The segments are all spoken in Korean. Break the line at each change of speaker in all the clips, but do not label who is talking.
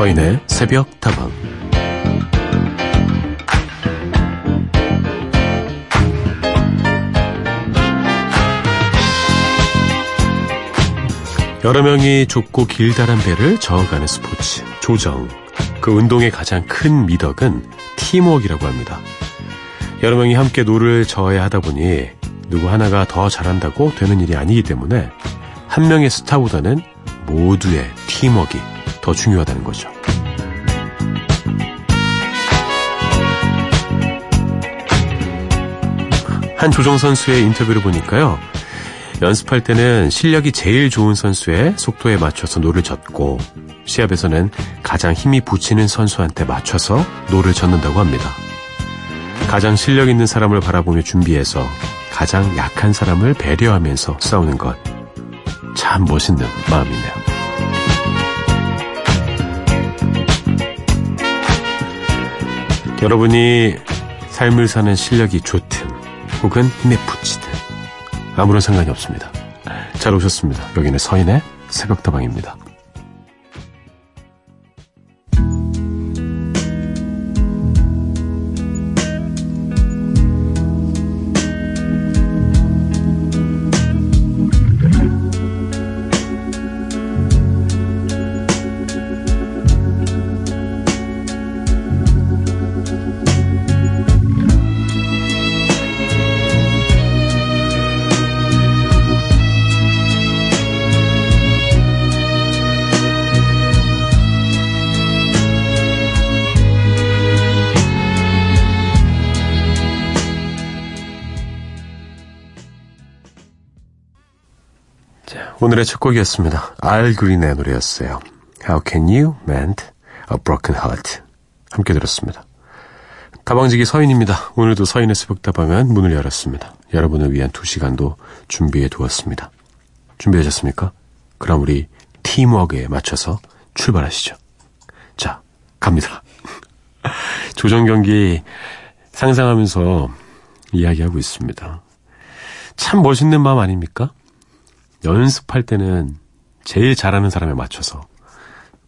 서인의 새벽 다방 여러 명이 좁고 길다란 배를 저어가는 스포츠, 조정. 그 운동의 가장 큰 미덕은 팀워크이라고 합니다. 여러 명이 함께 노를 저어야 하다 보니 누구 하나가 더 잘한다고 되는 일이 아니기 때문에 한 명의 스타보다는 모두의 팀워크이 더 중요하다는 거죠. 한 조정 선수의 인터뷰를 보니까요. 연습할 때는 실력이 제일 좋은 선수의 속도에 맞춰서 노를 젓고 시합에서는 가장 힘이 부치는 선수한테 맞춰서 노를 젓는다고 합니다. 가장 실력 있는 사람을 바라보며 준비해서 가장 약한 사람을 배려하면서 싸우는 것. 참 멋있는 마음이네요. 여러분이 삶을 사는 실력이 좋든 혹은 힘에 붙이든 아무런 상관이 없습니다. 잘 오셨습니다. 여기는 서인의 새벽다방입니다. 오늘의 첫 곡이었습니다. 알 그린의 노래였어요. How can you mend a broken heart? 함께 들었습니다. 다방지기 서인입니다. 오늘도 서인의 새벽다방은 문을 열었습니다. 여러분을 위한 두 시간도 준비해 두었습니다. 준비하셨습니까? 그럼 우리 팀워크에 맞춰서 출발하시죠. 자, 갑니다. 조정 경기 상상하면서 이야기하고 있습니다. 참 멋있는 마음 아닙니까? 연습할 때는 제일 잘하는 사람에 맞춰서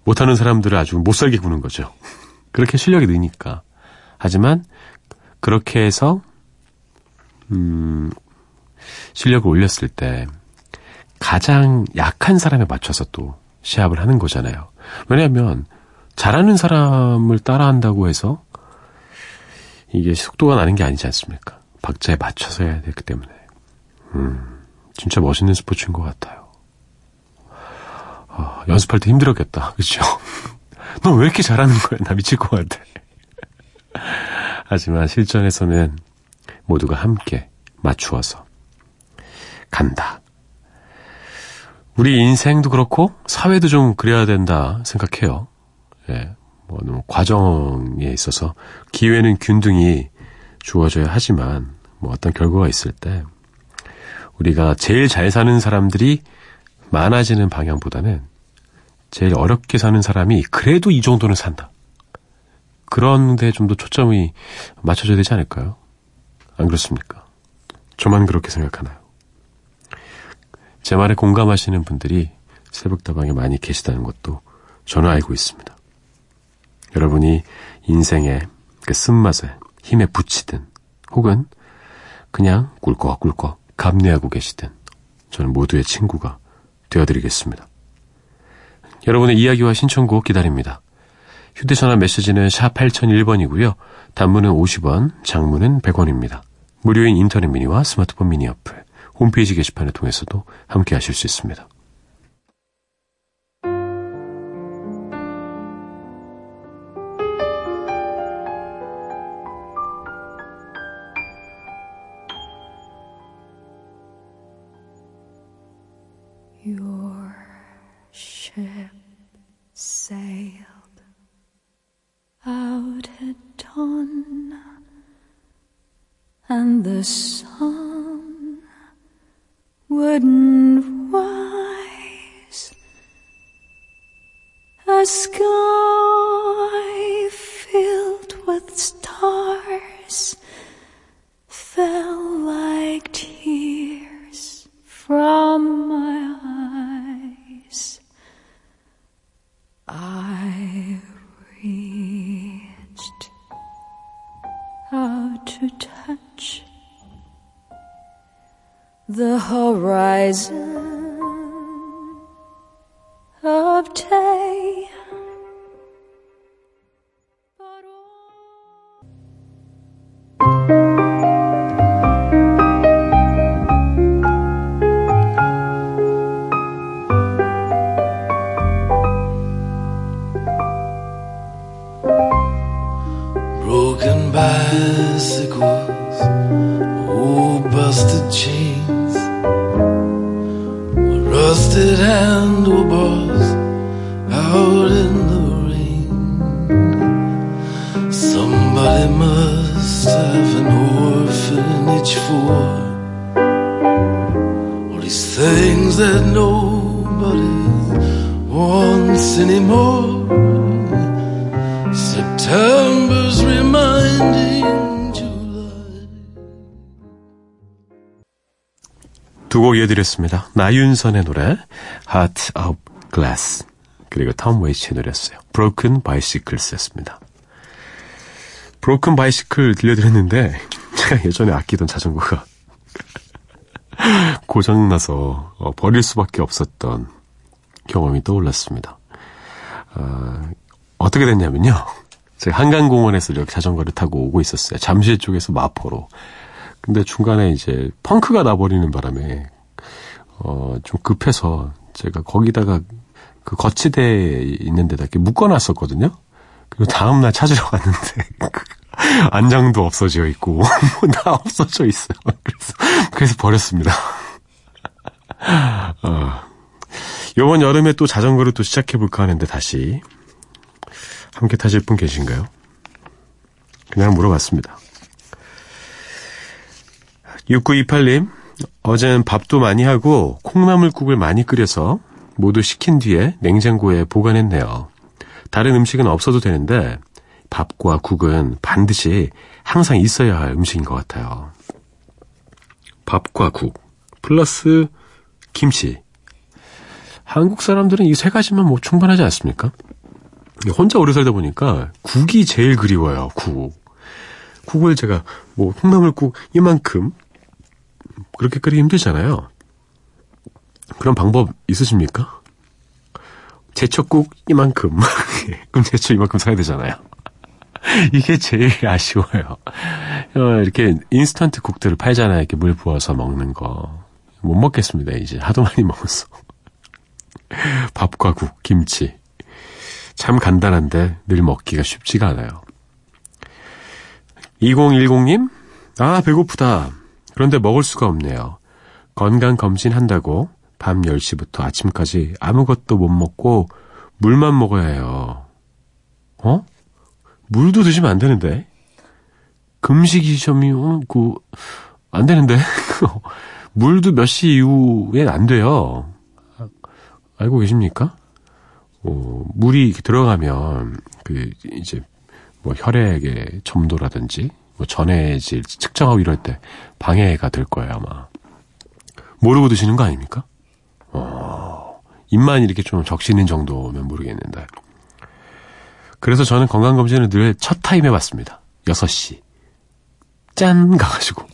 못하는 사람들을 아주 못 살게 구는 거죠. 그렇게 실력이 느니까. 하지만 그렇게 해서 음, 실력을 올렸을 때 가장 약한 사람에 맞춰서 또 시합을 하는 거잖아요. 왜냐하면 잘하는 사람을 따라한다고 해서 이게 속도가 나는 게 아니지 않습니까? 박자에 맞춰서 해야 되기 때문에. 음. 진짜 멋있는 스포츠인 것 같아요. 어, 연습할 때 힘들었겠다. 그죠? 너왜 이렇게 잘하는 거야? 나 미칠 것 같아. 하지만 실전에서는 모두가 함께 맞추어서 간다. 우리 인생도 그렇고 사회도 좀 그래야 된다 생각해요. 예. 뭐 과정에 있어서 기회는 균등히 주어져야 하지만 뭐 어떤 결과가 있을 때 우리가 제일 잘 사는 사람들이 많아지는 방향보다는 제일 어렵게 사는 사람이 그래도 이 정도는 산다. 그런 데 좀 더 초점이 맞춰져야 되지 않을까요? 안 그렇습니까? 저만 그렇게 생각하나요? 제 말에 공감하시는 분들이 새벽다방에 많이 계시다는 것도 저는 알고 있습니다. 여러분이 인생의 그 쓴맛에 힘에 붙이든 혹은 그냥 꿀꺽꿀꺽 감내하고 계시든 저는 모두의 친구가 되어드리겠습니다. 여러분의 이야기와 신청곡 기다립니다. 휴대전화 메시지는 샵 8001번이고요. 단문은 50원, 장문은 100원입니다. 무료인 인터넷 미니와 스마트폰 미니 어플, 홈페이지 게시판을 통해서도 함께 하실 수 있습니다. And the sun wouldn't 이어드렸습니다. 나윤선의 노래 Heart of Glass 그리고 톰 웨이츠의 노래였어요. Broken Bicycles였습니다. Broken Bicycle 들려드렸는데 제가 예전에 아끼던 자전거가 고장나서 어, 버릴 수밖에 없었던 경험이 떠올랐습니다. 어, 어떻게 됐냐면요. 제가 한강공원에서 이렇게 자전거를 타고 오고 있었어요. 잠실 쪽에서 마포로. 근데 중간에 이제 펑크가 나버리는 바람에 어, 좀 급해서 제가 거기다가 그 거치대에 있는 데다 이렇게 묶어놨었거든요. 그리고 다음날 찾으러 갔는데 안장도 없어져 있고 뭐 다 없어져 있어요. 그래서 그래서 버렸습니다. 어, 이번 여름에 또 자전거를 또 시작해볼까 하는데 다시 함께 타실 분 계신가요? 그냥 물어봤습니다. 6928님, 어제는 밥도 많이 하고 콩나물국을 많이 끓여서 모두 식힌 뒤에 냉장고에 보관했네요. 다른 음식은 없어도 되는데 밥과 국은 반드시 항상 있어야 할 음식인 것 같아요. 밥과 국, 플러스 김치. 한국 사람들은 이 세 가지면 뭐 충분하지 않습니까? 혼자 오래 살다 보니까 국이 제일 그리워요, 국. 국을 제가 뭐 콩나물국 이만큼 그렇게 끓이기 힘들잖아요. 그런 방법 있으십니까? 제철국 이만큼. 그럼 제철 이만큼 사야 되잖아요. 이게 제일 아쉬워요. 어, 이렇게 인스턴트 국들을 팔잖아요. 이렇게 물 부어서 먹는 거. 못 먹겠습니다, 이제. 하도 많이 먹었어. 밥과 국, 김치. 참 간단한데 늘 먹기가 쉽지가 않아요. 2010님? 아, 배고프다. 그런데 먹을 수가 없네요. 건강 검진 한다고 밤 10시부터 아침까지 아무것도 못 먹고 물만 먹어야 해요. 어? 물도 드시면 안 되는데? 금식이 점이, 어, 그, 안 되는데? 물도 몇 시 이후엔 안 돼요. 알고 계십니까? 어, 물이 들어가면, 그, 이제, 뭐, 혈액의 점도라든지, 뭐, 전해질 측정하고 이럴 때 방해가 될 거예요, 아마. 모르고 드시는 거 아닙니까? 어, 입만 이렇게 좀 적시는 정도면 모르겠는데. 그래서 저는 건강검진을 늘 첫 타임에 봤습니다. 6시. 짠! 가가지고.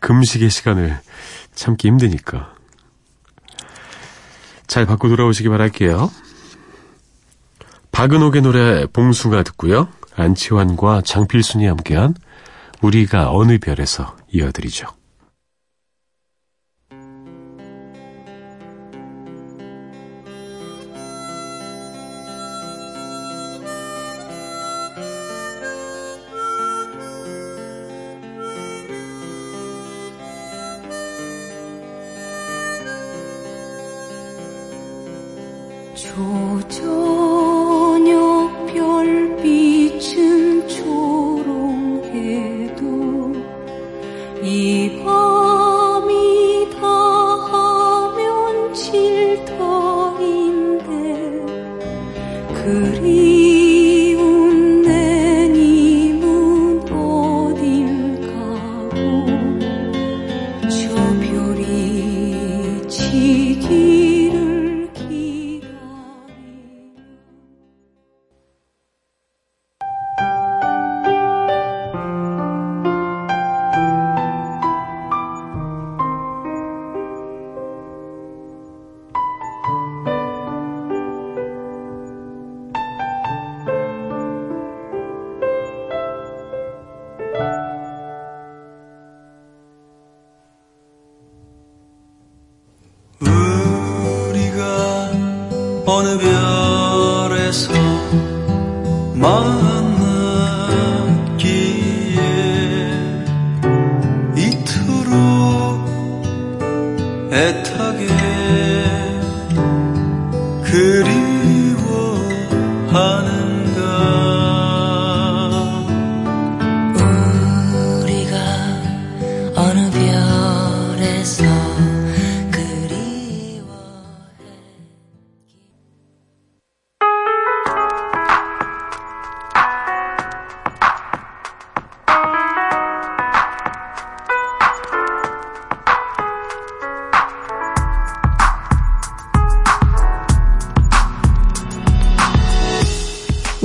금식의 시간을 참기 힘드니까. 잘 받고 돌아오시기 바랄게요. 박은옥의 노래 봉숭아 듣고요. 안치환과 장필순이 함께한 우리가 어느 별에서 이어드리죠.
조저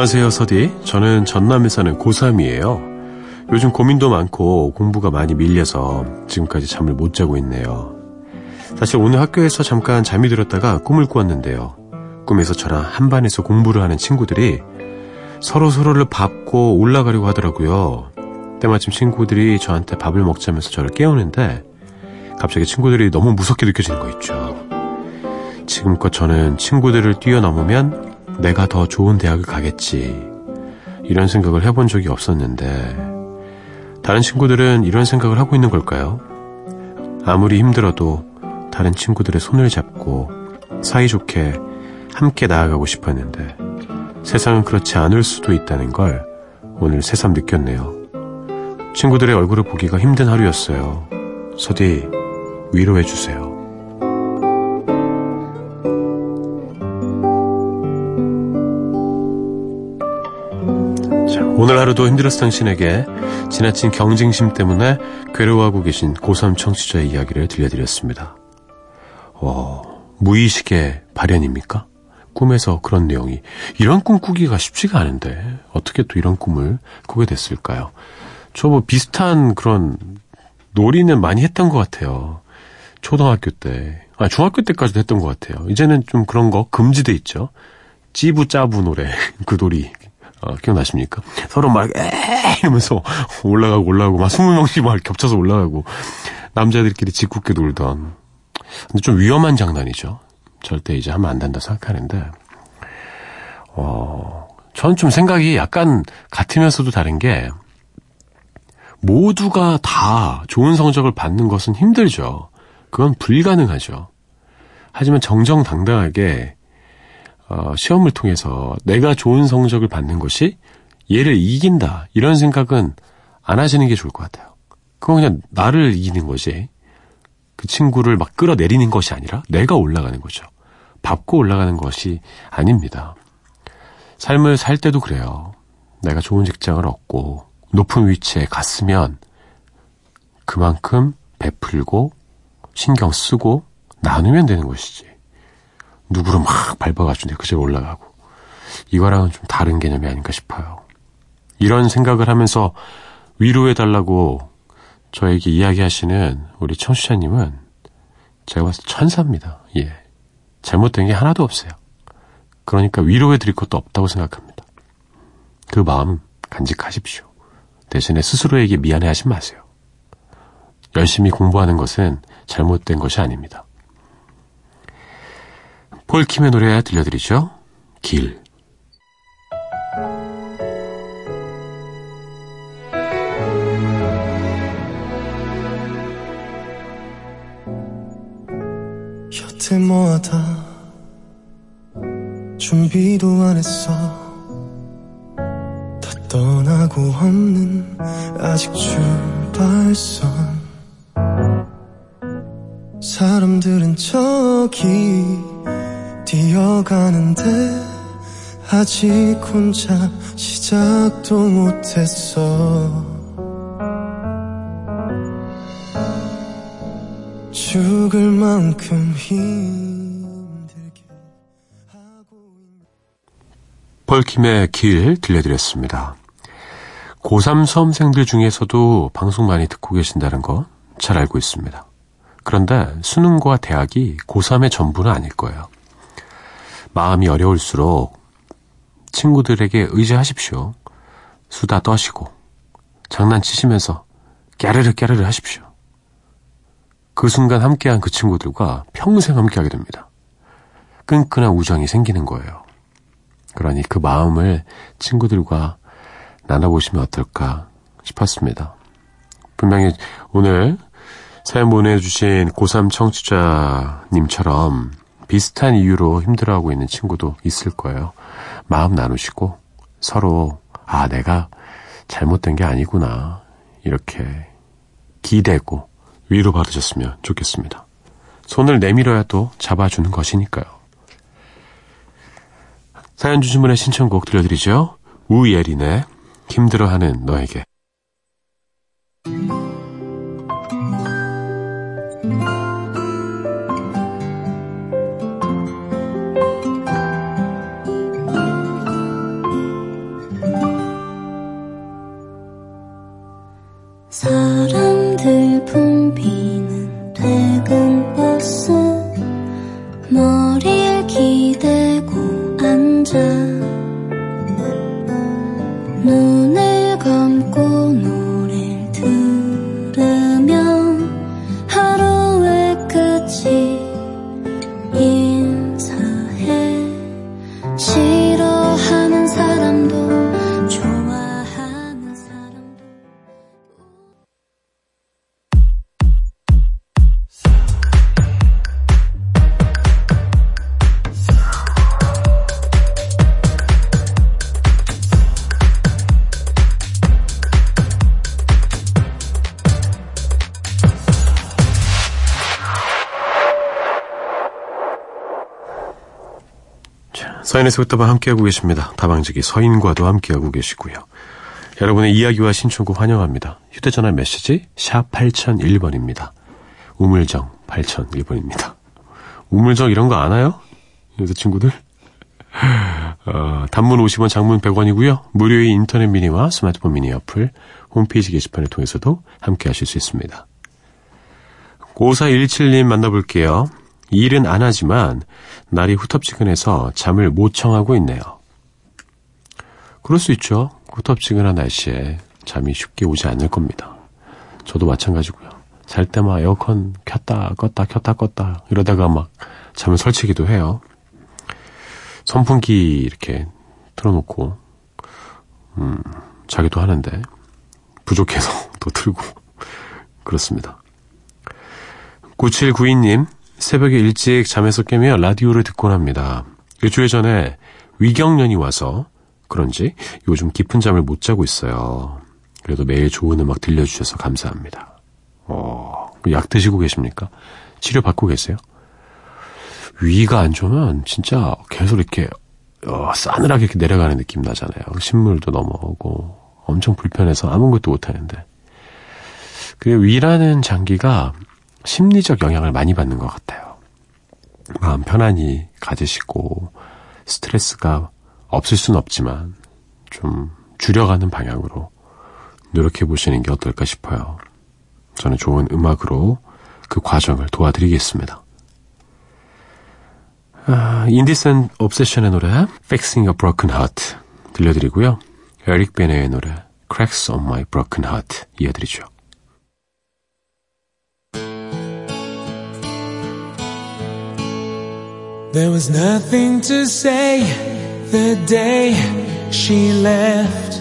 안녕하세요, 서디. 저는 전남에 사는 고3이에요. 요즘 고민도 많고 공부가 많이 밀려서 지금까지 잠을 못 자고 있네요. 사실 오늘 학교에서 잠깐 잠이 들었다가 꿈을 꾸었는데요. 꿈에서 저랑 한 반에서 공부를 하는 친구들이 서로 서로를 밟고 올라가려고 하더라고요. 때마침 친구들이 저한테 밥을 먹자면서 저를 깨우는데 갑자기 친구들이 너무 무섭게 느껴지는 거 있죠. 지금껏 저는 친구들을 뛰어넘으면 내가 더 좋은 대학을 가겠지. 이런 생각을 해본 적이 없었는데, 다른 친구들은 이런 생각을 하고 있는 걸까요? 아무리 힘들어도 다른 친구들의 손을 잡고 사이좋게 함께 나아가고 싶었는데, 세상은 그렇지 않을 수도 있다는 걸 오늘 새삼 느꼈네요. 친구들의 얼굴을 보기가 힘든 하루였어요. 서디, 위로해주세요. 오늘 하루도 힘들었을 당신에게 지나친 경쟁심 때문에 괴로워하고 계신 고3 청취자의 이야기를 들려드렸습니다. 어, 무의식의 발현입니까? 꿈에서 그런 내용이. 이런 꿈 꾸기가 쉽지가 않은데, 어떻게 또 이런 꿈을 꾸게 됐을까요? 저 뭐 비슷한 그런 놀이는 많이 했던 것 같아요. 초등학교 때. 아, 중학교 때까지도 했던 것 같아요. 이제는 좀 그런 거 금지돼 있죠. 찌부 짜부 노래. 그 놀이. 어, 기억나십니까? 서로 막, 에 이러면서 올라가고 올라가고, 막 20명씩 막 겹쳐서 올라가고, 남자들끼리 짓궂게 놀던. 근데 좀 위험한 장난이죠. 절대 이제 하면 안 된다 생각하는데, 어, 저는 좀 생각이 약간 같으면서도 다른 게, 모두가 다 좋은 성적을 받는 것은 힘들죠. 그건 불가능하죠. 하지만 정정당당하게 어, 시험을 통해서 내가 좋은 성적을 받는 것이 얘를 이긴다 이런 생각은 안 하시는 게 좋을 것 같아요. 그건 그냥 나를 이기는 거지. 그 친구를 막 끌어내리는 것이 아니라 내가 올라가는 거죠. 밟고 올라가는 것이 아닙니다. 삶을 살 때도 그래요. 내가 좋은 직장을 얻고 높은 위치에 갔으면 그만큼 베풀고 신경 쓰고 나누면 되는 것이지. 누구를 막 밟아가지고 그저 올라가고. 이거랑은 좀 다른 개념이 아닌가 싶어요. 이런 생각을 하면서 위로해달라고 저에게 이야기하시는 우리 청취자님은 제가 봤을 때 천사입니다. 예. 잘못된 게 하나도 없어요. 그러니까 위로해드릴 것도 없다고 생각합니다. 그 마음 간직하십시오. 대신에 스스로에게 미안해 하지 마세요. 열심히 공부하는 것은 잘못된 것이 아닙니다. 폴킴의 노래 들려드리죠. 길.
곁에 모아다 준비도 안 했어 다 떠나고 없는 아직 출발선 사람들은 저기 뛰어가는데 아직 혼자 시작도 못했어 죽을 만큼 힘들게 하고
폴킴의 길 들려드렸습니다. 고3 수험생들 중에서도 방송 많이 듣고 계신다는 거 잘 알고 있습니다. 그런데 수능과 대학이 고3의 전부는 아닐 거예요. 마음이 어려울수록 친구들에게 의지하십시오. 수다 떠시고 장난치시면서 깨르르 깨르르 하십시오. 그 순간 함께한 그 친구들과 평생 함께하게 됩니다. 끈끈한 우정이 생기는 거예요. 그러니 그 마음을 친구들과 나눠보시면 어떨까 싶었습니다. 분명히 오늘 사연 보내주신 고3 청취자님처럼 비슷한 이유로 힘들어하고 있는 친구도 있을 거예요. 마음 나누시고 서로, 아, 내가 잘못된 게 아니구나. 이렇게 기대고 위로받으셨으면 좋겠습니다. 손을 내밀어야 또 잡아주는 것이니까요. 사연 주신 분의 신청곡 들려드리죠. 우예린의 힘들어하는 너에게. 서인에서 부터만 함께하고 계십니다. 다방지기 서인과도 함께하고 계시고요. 여러분의 이야기와 신청곡 환영합니다. 휴대전화 메시지 샵 8001번입니다. 우물정 8001번입니다. 우물정 이런 거 아나요? 여자친구들? 어, 단문 50원, 장문 100원이고요. 무료의 인터넷 미니와 스마트폰 미니 어플, 홈페이지 게시판을 통해서도 함께 하실 수 있습니다. 5417님 만나볼게요. 일은 안 하지만 날이 후텁지근해서 잠을 못 청하고 있네요. 그럴 수 있죠. 후텁지근한 날씨에 잠이 쉽게 오지 않을 겁니다. 저도 마찬가지고요. 잘 때 막 에어컨 켰다 껐다 켰다 껐다 이러다가 막 잠을 설치기도 해요. 선풍기 이렇게 틀어놓고 음, 자기도 하는데 부족해서 또 틀고 그렇습니다. 9792님 새벽에 일찍 잠에서 깨며 라디오를 듣곤 합니다. 일주일 전에 위경련이 와서 그런지 요즘 깊은 잠을 못 자고 있어요. 그래도 매일 좋은 음악 들려주셔서 감사합니다. 어, 약 드시고 계십니까? 치료 받고 계세요? 위가 안 좋으면 진짜 계속 이렇게 어, 싸늘하게 이렇게 내려가는 느낌 나잖아요. 신물도 넘어오고 엄청 불편해서 아무것도 못하는데 그 위라는 장기가 심리적 영향을 많이 받는 것 같아요. 마음 편안히 가지시고 스트레스가 없을 수는 없지만 좀 줄여가는 방향으로 노력해 보시는 게 어떨까 싶어요. 저는 좋은 음악으로 그 과정을 도와드리겠습니다. 아, 인디센 옵세션의 노래 Fixing a Broken Heart 들려드리고요. 에릭 베네의 노래 Cracks on My Broken Heart 이어드리죠.
There was nothing to say the day she left.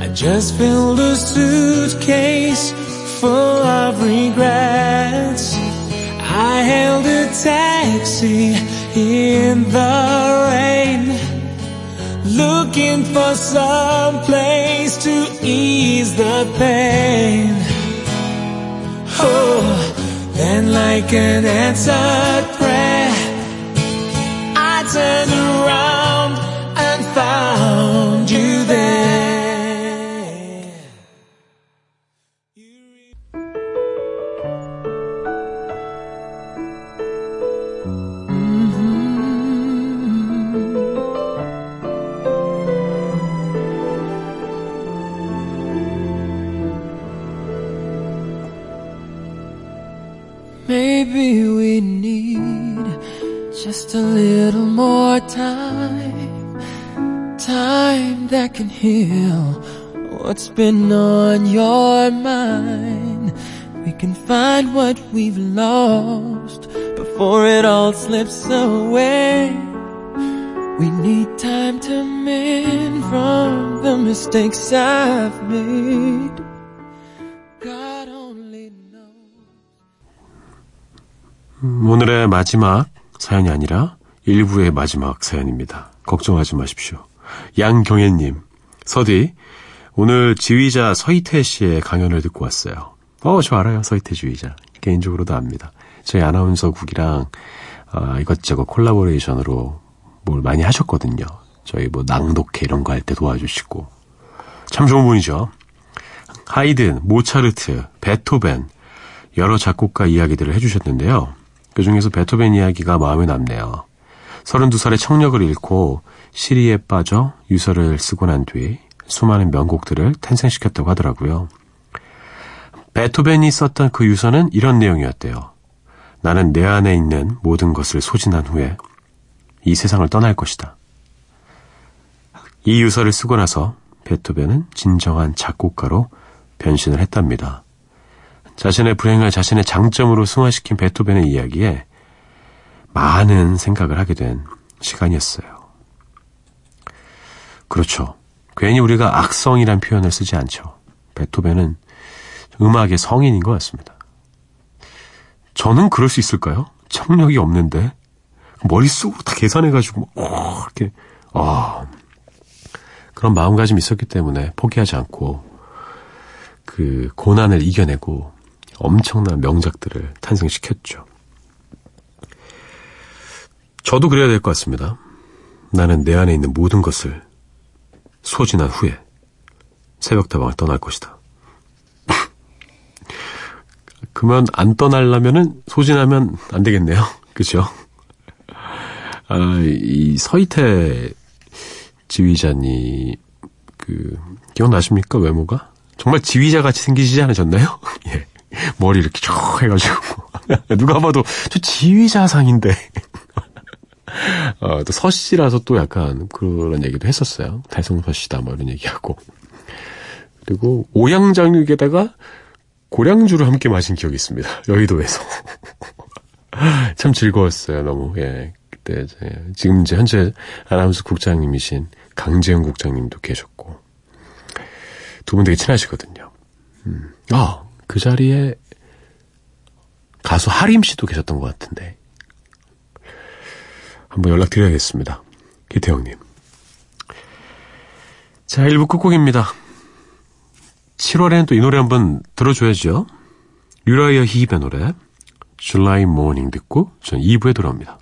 I just filled a suitcase full of regrets. I hailed a taxi in the rain, looking for some place to ease the pain. Oh, then like an prayer. Turned around and found you there.
Maybe more time. Time that can heal what's been on your mind. We can find what we've lost before it all slips away. We need time to mend from the mistakes I've made. God only knows.
음, 오늘의 마지막 사연이 아니라 일부의 마지막 사연입니다. 걱정하지 마십시오. 양경혜님, 서디, 오늘 지휘자 서희태 씨의 강연을 듣고 왔어요. 어, 저 알아요. 서희태 지휘자. 개인적으로도 압니다. 저희 아나운서국이랑 어, 이것저것 콜라보레이션으로 뭘 많이 하셨거든요. 저희 뭐 낭독회 이런 거 할 때 도와주시고. 참 좋은 분이죠. 하이든, 모차르트, 베토벤, 여러 작곡가 이야기들을 해주셨는데요. 그 중에서 베토벤 이야기가 마음에 남네요. 32살의 청력을 잃고 시리에 빠져 유서를 쓰고 난 뒤 수많은 명곡들을 탄생시켰다고 하더라고요. 베토벤이 썼던 그 유서는 이런 내용이었대요. 나는 내 안에 있는 모든 것을 소진한 후에 이 세상을 떠날 것이다. 이 유서를 쓰고 나서 베토벤은 진정한 작곡가로 변신을 했답니다. 자신의 불행을 자신의 장점으로 승화시킨 베토벤의 이야기에 많은 생각을 하게 된 시간이었어요. 그렇죠. 괜히 우리가 악성이란 표현을 쓰지 않죠. 베토벤은 음악의 성인인 것 같습니다. 저는 그럴 수 있을까요? 청력이 없는데 머릿속으로 다 계산해가지고 어, 이렇게 아 그런 마음가짐이 있었기 때문에 포기하지 않고 그 고난을 이겨내고 엄청난 명작들을 탄생시켰죠. 저도 그래야 될 것 같습니다. 나는 내 안에 있는 모든 것을 소진한 후에 새벽다방을 떠날 것이다. 그러면 안 떠나려면은 소진하면 안 되겠네요. 그죠? 아, 이 서희태 지휘자님 그 기억나십니까 외모가? 정말 지휘자 같이 생기시지 않으셨나요? 예. 머리 이렇게 쭉 해가지고 누가 봐도 저 지휘자상인데 어, 또 서씨라서 또 약간 그런 얘기도 했었어요. 달성서 씨다 뭐 이런 얘기하고 그리고 오양장육에다가 고량주를 함께 마신 기억이 있습니다. 여의도에서 참 즐거웠어요. 너무 예 그때 이제 지금 이제 현재 아나운서 국장님이신 강재영 국장님도 계셨고 두 분 되게 친하시거든요. 음. 아, 그 자리에 가수 하림 씨도 계셨던 것 같은데. 한번 연락드려야겠습니다. 기태형님. 자, 1부 끝곡입니다. 7월에는 또 이 노래 한번 들어줘야죠. 유라이어 히입의 노래, July Morning 듣고 전 2부에 돌아옵니다.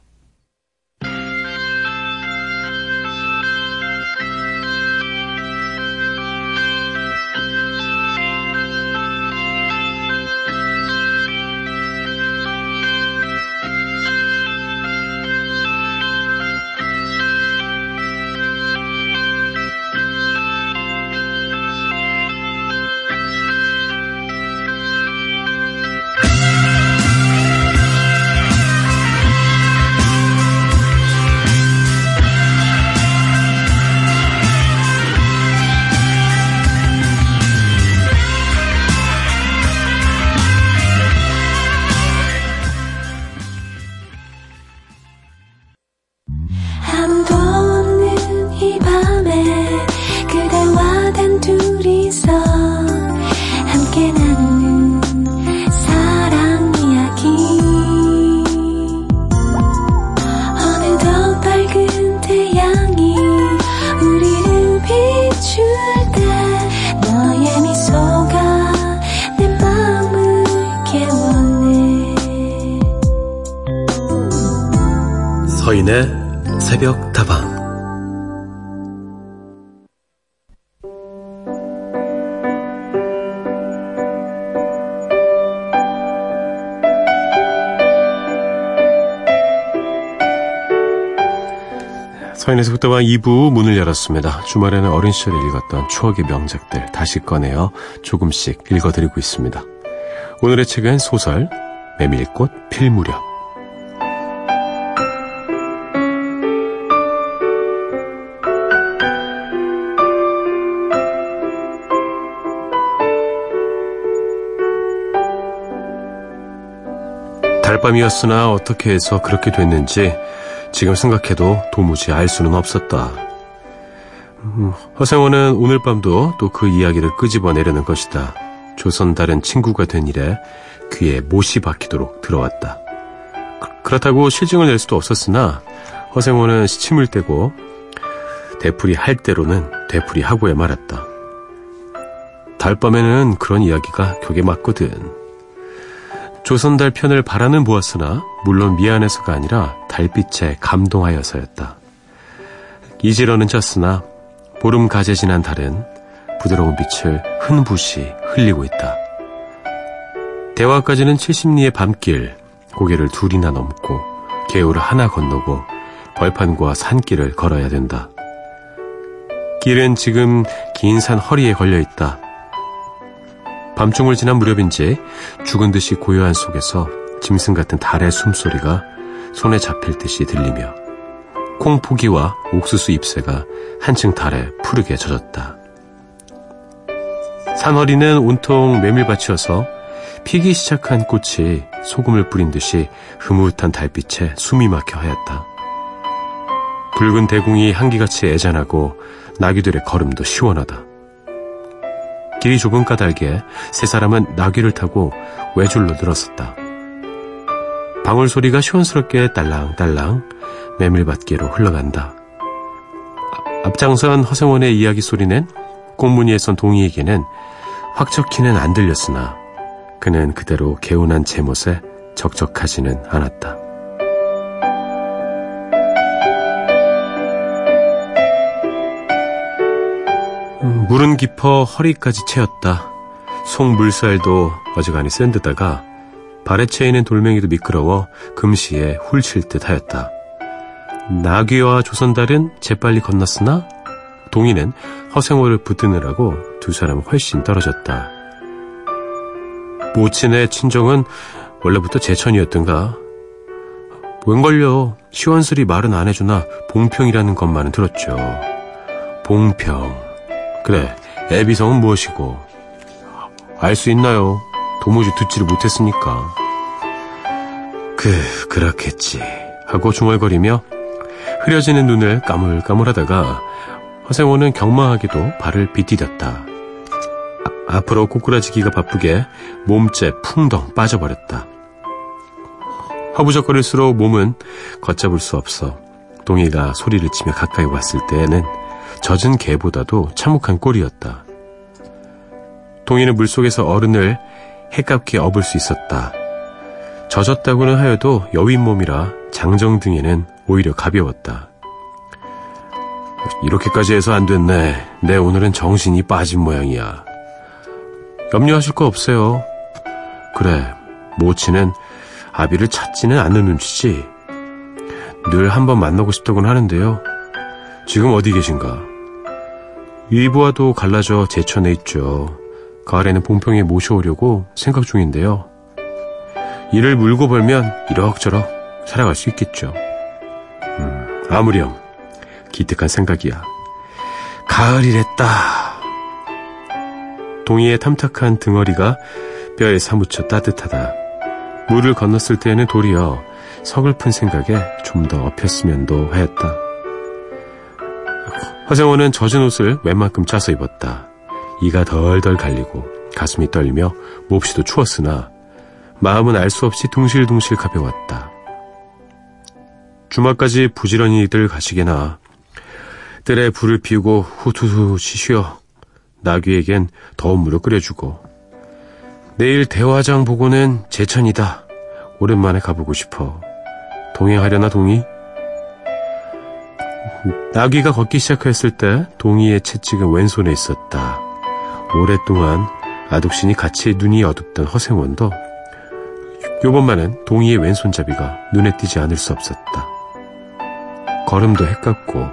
서인의 새벽 다방 서인의 새벽 다방 2부 문을 열었습니다. 주말에는 어린 시절에 읽었던 추억의 명작들 다시 꺼내어 조금씩 읽어드리고 있습니다. 오늘의 책은 소설 메밀꽃 필 무렵 밤이었으나 어떻게 해서 그렇게 됐는지 지금 생각해도 도무지 알 수는 없었다. 음, 허생원은 오늘 밤도 또 그 이야기를 끄집어내려는 것이다. 조선 다른 친구가 된 일에 귀에 못이 박히도록 들어왔다. 그, 그렇다고 실증을 낼 수도 없었으나 허생원은 시침을 떼고 되풀이 할 대로는 되풀이 하고야 말았다. 달밤에는 그런 이야기가 격에 맞거든. 조선달 편을 바라는 보았으나 물론 미안해서가 아니라 달빛에 감동하여서였다. 이지러는 졌으나 보름 가재 지난 달은 부드러운 빛을 흔붓이 흘리고 있다. 대화까지는 70리의 밤길, 고개를 둘이나 넘고 개울을 하나 건너고 벌판과 산길을 걸어야 된다. 길은 지금 긴 산 허리에 걸려 있다. 밤중을 지난 무렵인지 죽은 듯이 고요한 속에서 짐승 같은 달의 숨소리가 손에 잡힐 듯이 들리며 콩 포기와 옥수수 잎새가 한층 달에 푸르게 젖었다. 산허리는 온통 메밀밭이어서 피기 시작한 꽃이 소금을 뿌린 듯이 흐뭇한 달빛에 숨이 막혀 하였다. 붉은 대궁이 한기같이 애잔하고 나귀들의 걸음도 시원하다. 길이 좁은 까닭에 세 사람은 나귀를 타고 외줄로 늘었었다. 방울 소리가 시원스럽게 딸랑딸랑 메밀밭계로 흘러간다. 앞장선 허성원의 이야기 소리는 꽃무늬에 선 동이에게는 확적히는 안 들렸으나 그는 그대로 개운한 제못에 적적하지는 않았다. 물은 깊어 허리까지 채였다. 송물살도 어지간히 센 듯다가 발에 채이는 돌멩이도 미끄러워 금시에 훌칠 듯 하였다. 나귀와 조선달은 재빨리 건넜으나 동이는 허생호를 붙드느라고 두 사람은 훨씬 떨어졌다. 모친의 친정은 원래부터 제천이었던가. 웬걸요 시원스리 말은 안 해주나 봉평이라는 것만은 들었죠. 봉평. 그래 애비성은 무엇이고 알 수 있나요? 도무지 듣지를 못했으니까. 그 그렇겠지 하고 중얼거리며 흐려지는 눈을 까물까물하다가 허생호는 경망하게도 발을 비디뎠다. 아, 앞으로 꼬꾸라지기가 바쁘게 몸째 풍덩 빠져버렸다. 허부적거릴수록 몸은 걷잡을 수 없어 동이가 소리를 치며 가까이 왔을 때에는 젖은 개보다도 참혹한 꼴이었다. 동이는 물속에서 어른을 해깝게 업을 수 있었다. 젖었다고는 하여도 여윈 몸이라 장정 등에는 오히려 가벼웠다. 이렇게까지 해서 안 됐네. 내 오늘은 정신이 빠진 모양이야. 염려하실 거 없어요. 그래, 모치는 아비를 찾지는 않는 눈치지. 늘 한번 만나고 싶다고는 하는데요. 지금 어디 계신가? 위부와도 갈라져 제천에 있죠. 가을에는 봉평에 모셔오려고 생각 중인데요. 이를 물고 벌면 이럭저럭 살아갈 수 있겠죠. 음, 아무렴 기특한 생각이야. 가을이랬다. 동이의 탐탁한 등어리가 뼈에 사무쳐 따뜻하다. 물을 건넜을 때에는 도리어 서글픈 생각에 좀 더 엎였으면도 하였다. 허정호는 젖은 옷을 웬만큼 짜서 입었다. 이가 덜덜 갈리고 가슴이 떨리며 몹시도 추웠으나 마음은 알 수 없이 둥실둥실 가벼웠다. 주말까지 부지런히들 가시게나 뜰에 불을 피우고 후투투 쉬쉬어 나귀에겐 더운 물을 끓여주고 내일 대화장 보고는 제천이다. 오랜만에 가보고 싶어. 동행하려나 동이? 나귀가 걷기 시작했을 때 동이의 채찍은 왼손에 있었다. 오랫동안 아독신이 같이 눈이 어둡던 허생원도 요번만은 동이의 왼손잡이가 눈에 띄지 않을 수 없었다. 걸음도 헷갈고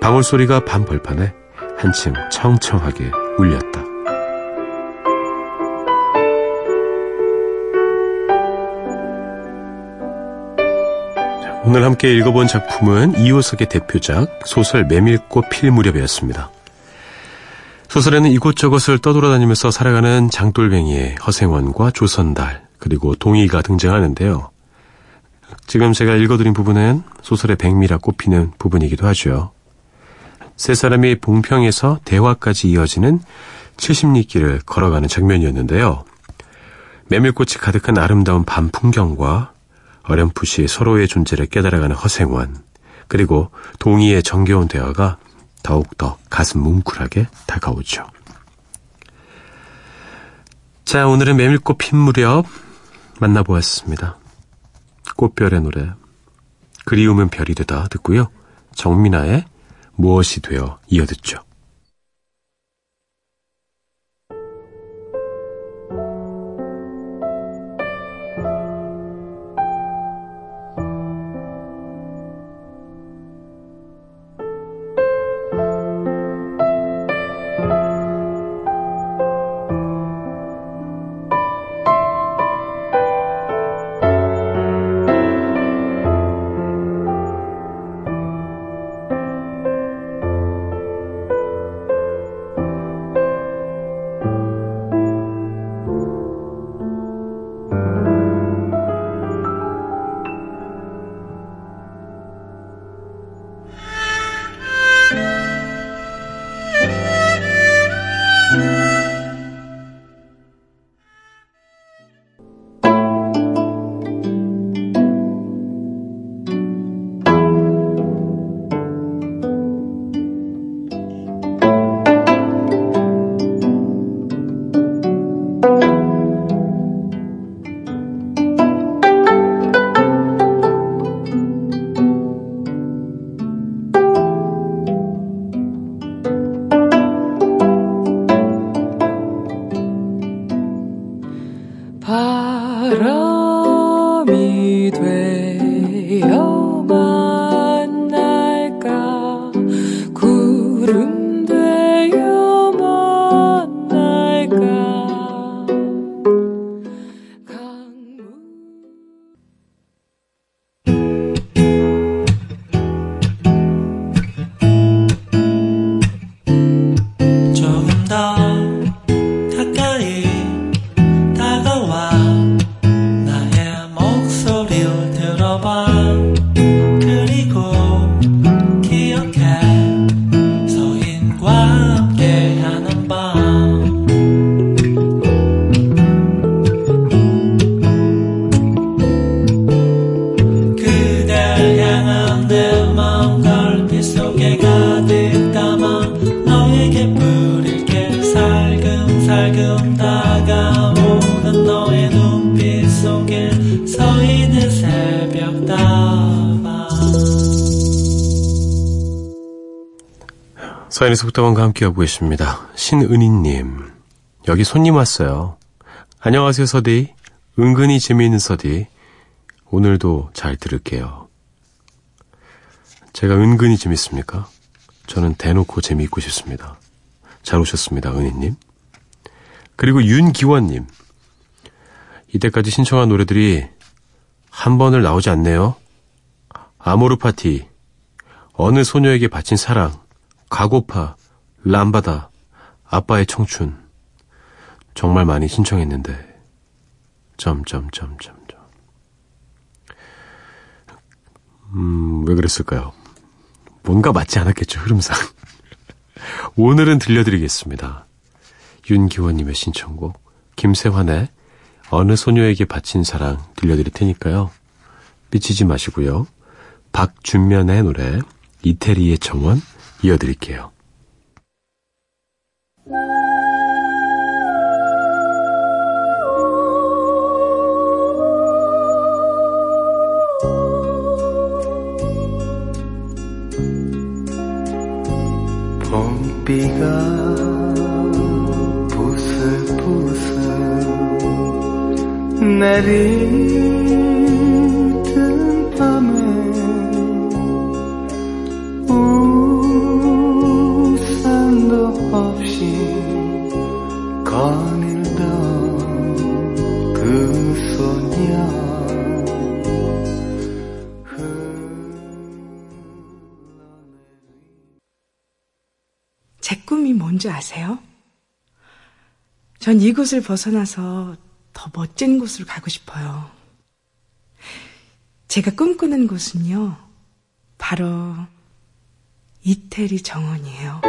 방울 소리가 밤 벌판에 한층 청청하게 울렸다. 오늘 함께 읽어본 작품은 이호석의 대표작 소설 메밀꽃 필 무렵이었습니다. 소설에는 이곳저곳을 떠돌아다니면서 살아가는 장돌뱅이의 허생원과 조선달 그리고 동의가 등장하는데요. 지금 제가 읽어드린 부분은 소설의 백미라 꼽히는 부분이기도 하죠. 세 사람이 봉평에서 대화까지 이어지는 70리길을 걸어가는 장면이었는데요. 메밀꽃이 가득한 아름다운 밤 풍경과 어렴풋이 서로의 존재를 깨달아가는 허생원, 그리고 동의의 정겨운 대화가 더욱더 가슴 뭉클하게 다가오죠. 자, 오늘은 메밀꽃 핀 무렵 만나보았습니다. 꽃별의 노래, 그리우면 별이 되다 듣고요. 정민아의 무엇이 되어 이어듣죠.
서인의
속담원과 함께하고 계십니다. 신은희님, 여기 손님 왔어요. 안녕하세요, 서디. 은근히 재미있는 서디. 오늘도 잘 들을게요. 제가 은근히 재밌습니까? 저는 대놓고 재미있고 싶습니다. 잘 오셨습니다, 은희님. 그리고 윤기원님. 이때까지 신청한 노래들이 한 번을 나오지 않네요. 아모르 파티, 어느 소녀에게 바친 사랑, 가고파, 람바다, 아빠의 청춘. 정말 많이 신청했는데. 점점점점점. 음, 왜 그랬을까요? 뭔가 맞지 않았겠죠, 흐름상. 오늘은 들려드리겠습니다. 윤기원님의 신청곡, 김세환의 어느 소녀에게 바친 사랑 들려드릴 테니까요. 삐치지 마시고요. 박준면의 노래, 이태리의 정원 이어드릴게요.
봄비가 부슬부슬 내리
뭔지 아세요? 전 이곳을 벗어나서 더 멋진 곳으로 가고 싶어요. 제가 꿈꾸는 곳은요, 바로 이태리 정원이에요.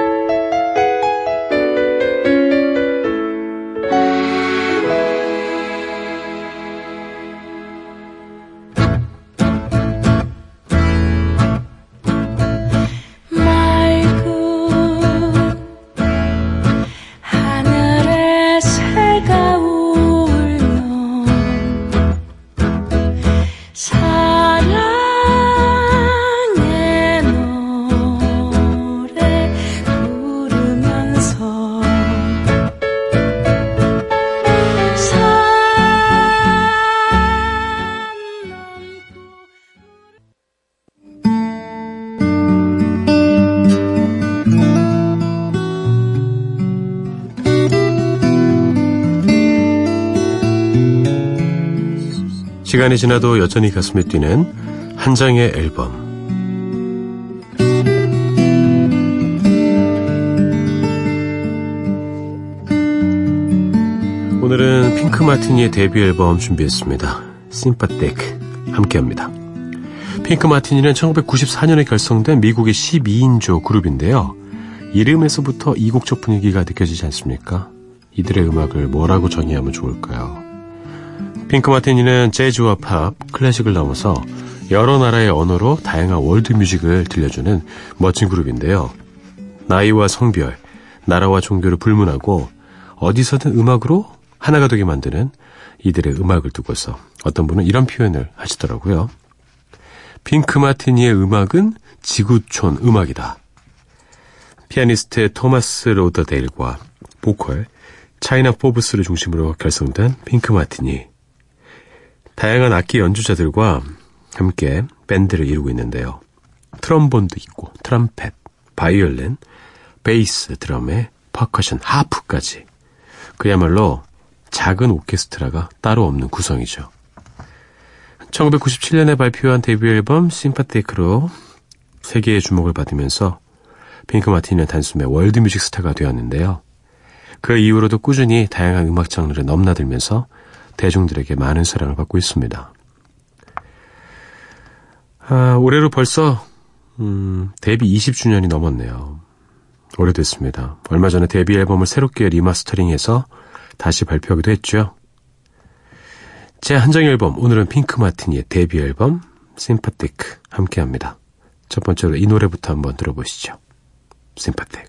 시간이 지나도 여전히 가슴이 뛰는 한 장의 앨범. 오늘은 핑크 마티니의 데뷔 앨범 준비했습니다. Sympathique 함께합니다. 핑크 마티니는 1994년에 결성된 미국의 12인조 그룹인데요. 이름에서부터 이국적 분위기가 느껴지지 않습니까? 이들의 음악을 뭐라고 정의하면 좋을까요? 핑크 마티니는 재즈와 팝, 클래식을 넘어서 여러 나라의 언어로 다양한 월드 뮤직을 들려주는 멋진 그룹인데요. 나이와 성별, 나라와 종교를 불문하고 어디서든 음악으로 하나가 되게 만드는 이들의 음악을 두고서 어떤 분은 이런 표현을 하시더라고요. 핑크 마티니의 음악은 지구촌 음악이다. 피아니스트 토마스 로더데일과 보컬 차이나 포브스를 중심으로 결성된 핑크 마티니. 다양한 악기 연주자들과 함께 밴드를 이루고 있는데요. 트럼본도 있고 트럼펫, 바이올린, 베이스, 드럼에 퍼커션, 하프까지. 그야말로 작은 오케스트라가 따로 없는 구성이죠. 1997년에 발표한 데뷔 앨범 Sympathique로 세계의 주목을 받으면서 핑크 마티니는 단숨에 월드뮤직 스타가 되었는데요. 그 이후로도 꾸준히 다양한 음악 장르를 넘나들면서 대중들에게 많은 사랑을 받고 있습니다. 아, 올해로 벌써 음, 데뷔 20주년이 넘었네요. 오래됐습니다. 얼마 전에 데뷔 앨범을 새롭게 리마스터링해서 다시 발표하기도 했죠. 한 장의 앨범 오늘은 핑크 마티니의 데뷔 앨범 심파틱 함께합니다. 첫 번째로 이 노래부터 한번 들어보시죠. 심파틱.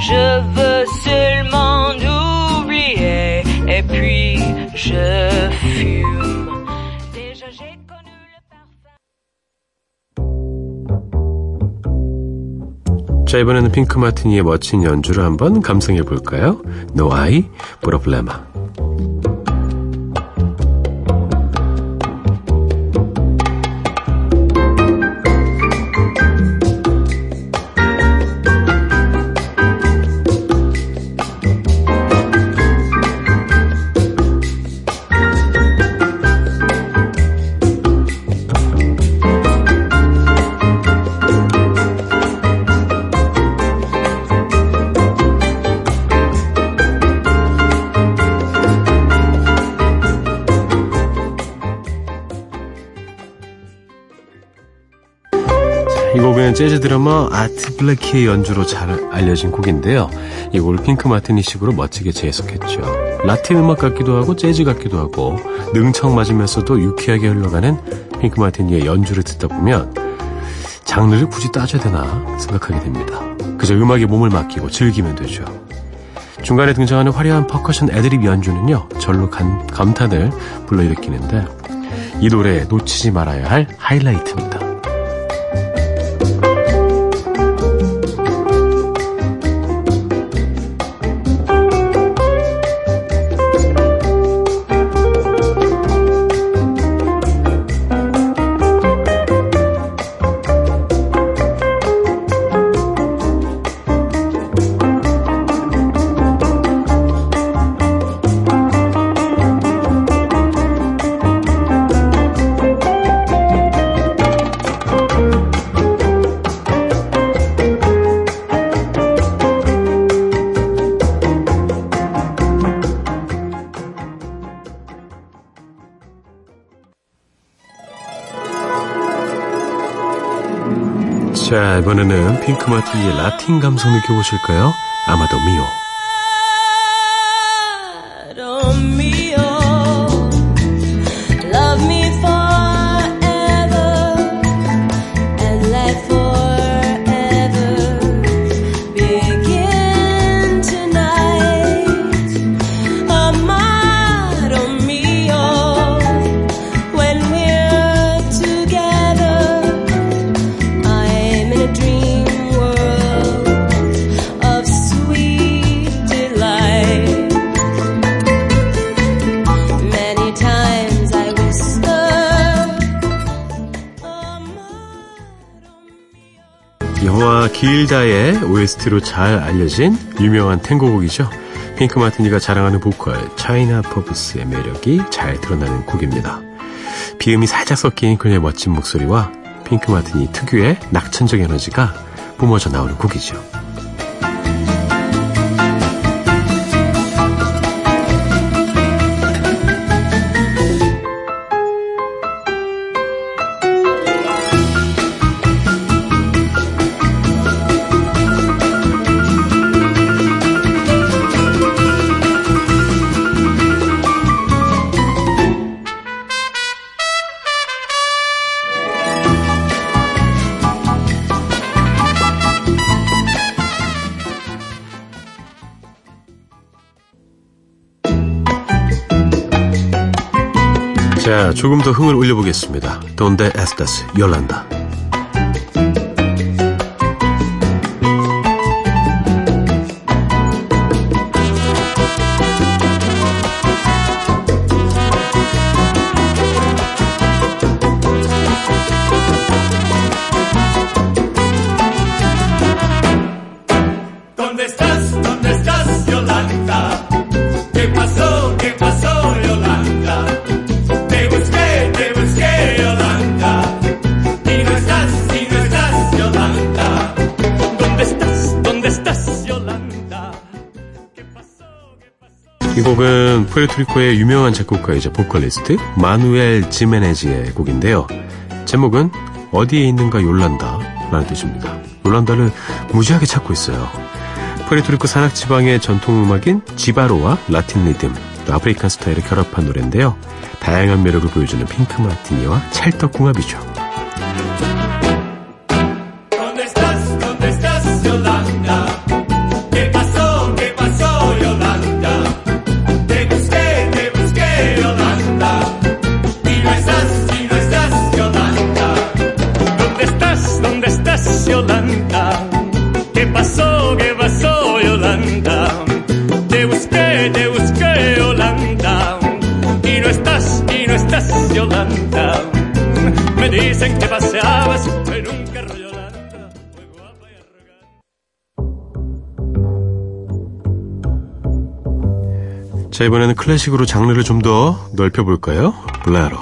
je veux seulement oublier et puis je fume. Déjà j'ai connu le parfum.
자, 이번에는 핑크 마티니의 멋진 연주를 한번 감상해 볼까요? No I, Problema. 재즈 드러머 아트 블래키의 연주로 잘 알려진 곡인데요. 이 곡을 핑크 마티니식으로 멋지게 재해석했죠. 라틴 음악 같기도 하고 재즈 같기도 하고 능청 맞으면서도 유쾌하게 흘러가는 핑크 마티니의 연주를 듣다 보면 장르를 굳이 따져야 되나 생각하게 됩니다. 그저 음악에 몸을 맡기고 즐기면 되죠. 중간에 등장하는 화려한 퍼커션 애드립 연주는요, 절로 감, 감탄을 불러일으키는데 이 노래에 놓치지 말아야 할 하이라이트입니다. 자, 이번에는 핑크 마틴의 라틴 감성 느껴보실까요? 아마도 미오. 길다의 OST로 잘 알려진 유명한 탱고곡이죠. 핑크 마티니가 자랑하는 보컬 차이나 퍼브스의 매력이 잘 드러나는 곡입니다. 비음이 살짝 섞인 그녀의 멋진 목소리와 핑크 마티니 특유의 낙천적 에너지가 뿜어져 나오는 곡이죠. 조금 더 흥을 올려보겠습니다. Donde estas, Yolanda. 곡은 푸에르토리코의 유명한 작곡가이자 보컬리스트 마누엘 히메네스의 곡인데요. 제목은 어디에 있는가 욜란다 라는 뜻입니다. 욜란다를 무지하게 찾고 있어요. 푸에르토리코 산악 지방의 전통 음악인 지바로와 라틴 리듬, 또 아프리칸 스타일을 결합한 노래인데요. 다양한 매력을 보여주는 핑크 마티니와 찰떡궁합이죠. 자, 이번에는 클래식으로 장르를 좀 더 넓혀볼까요? 블레로.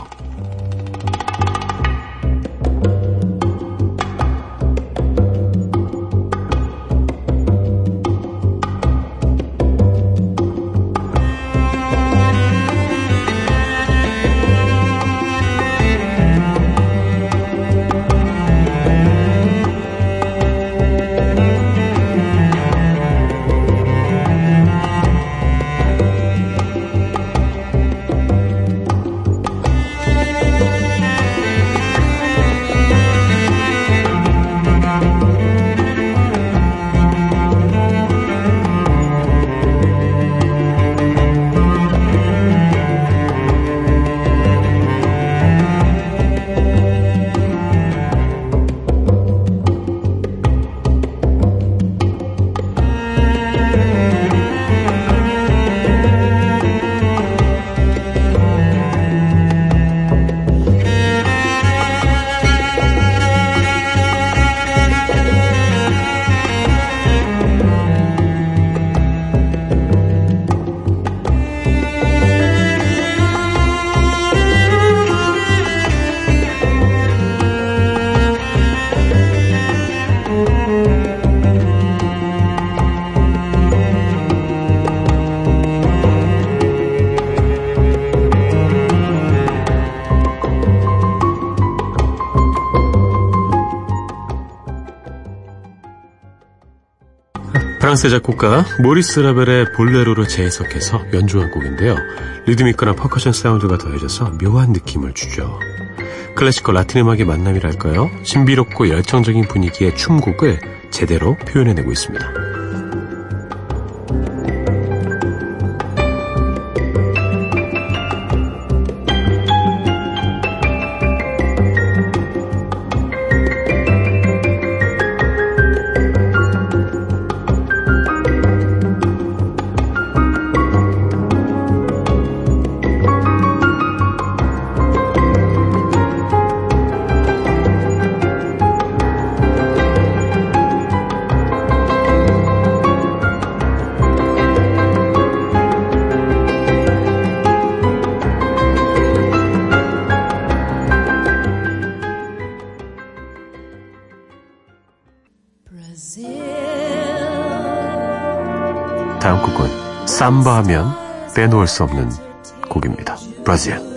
프랑스의 작곡가 모리스 라벨의 볼레로를 재해석해서 연주한 곡인데요. 리드미컬한 퍼커션 사운드가 더해져서 묘한 느낌을 주죠. 클래식과 라틴 음악의 만남이랄까요? 신비롭고 열정적인 분위기의 춤곡을 제대로 표현해내고 있습니다. 삼바 하면 빼놓을 수 없는 곡입니다. 브라질.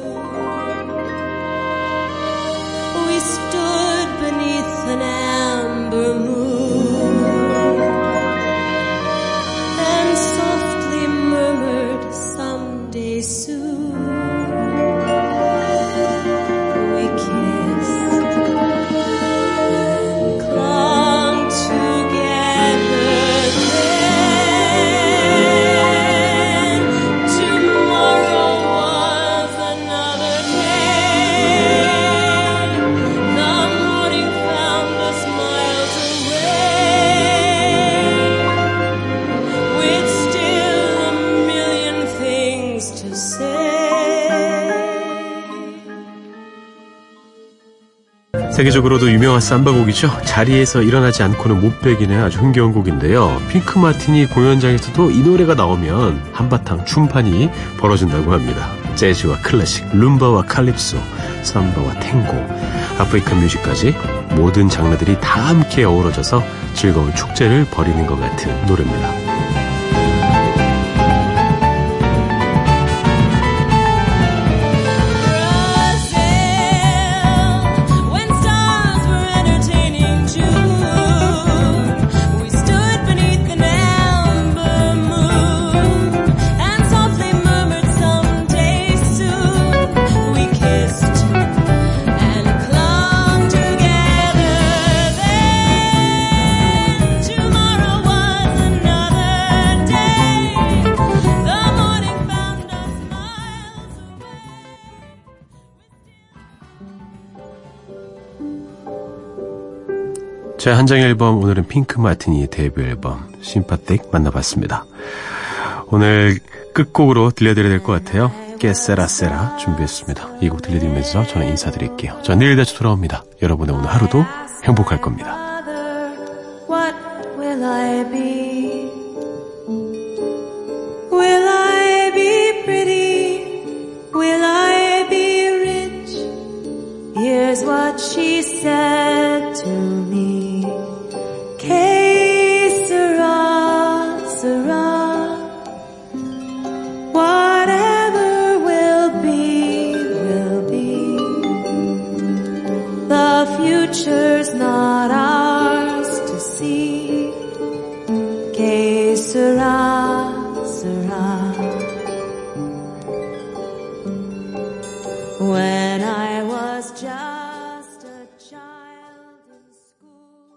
세계적으로도 유명한 삼바곡이죠. 자리에서 일어나지 않고는 못 배기는 아주 흥겨운 곡인데요. 핑크 마티니 공연장에서도 이 노래가 나오면 한바탕 춤판이 벌어진다고 합니다. 재즈와 클래식, 룸바와 칼립소, 삼바와 탱고, 아프리칸 뮤직까지 모든 장르들이 다 함께 어우러져서 즐거운 축제를 벌이는 것 같은 노래입니다. 제 한 장 앨범 오늘은 핑크 마티니의 데뷔 앨범 심파틱 만나봤습니다. 오늘 끝곡으로 들려드려야 될 것 같아요. 깨세라세라 준비했습니다. 이 곡 들려드리면서 저는 인사드릴게요. 저 내일 다시 돌아옵니다. 여러분의 오늘 하루도 행복할 겁니다.
What she said to me.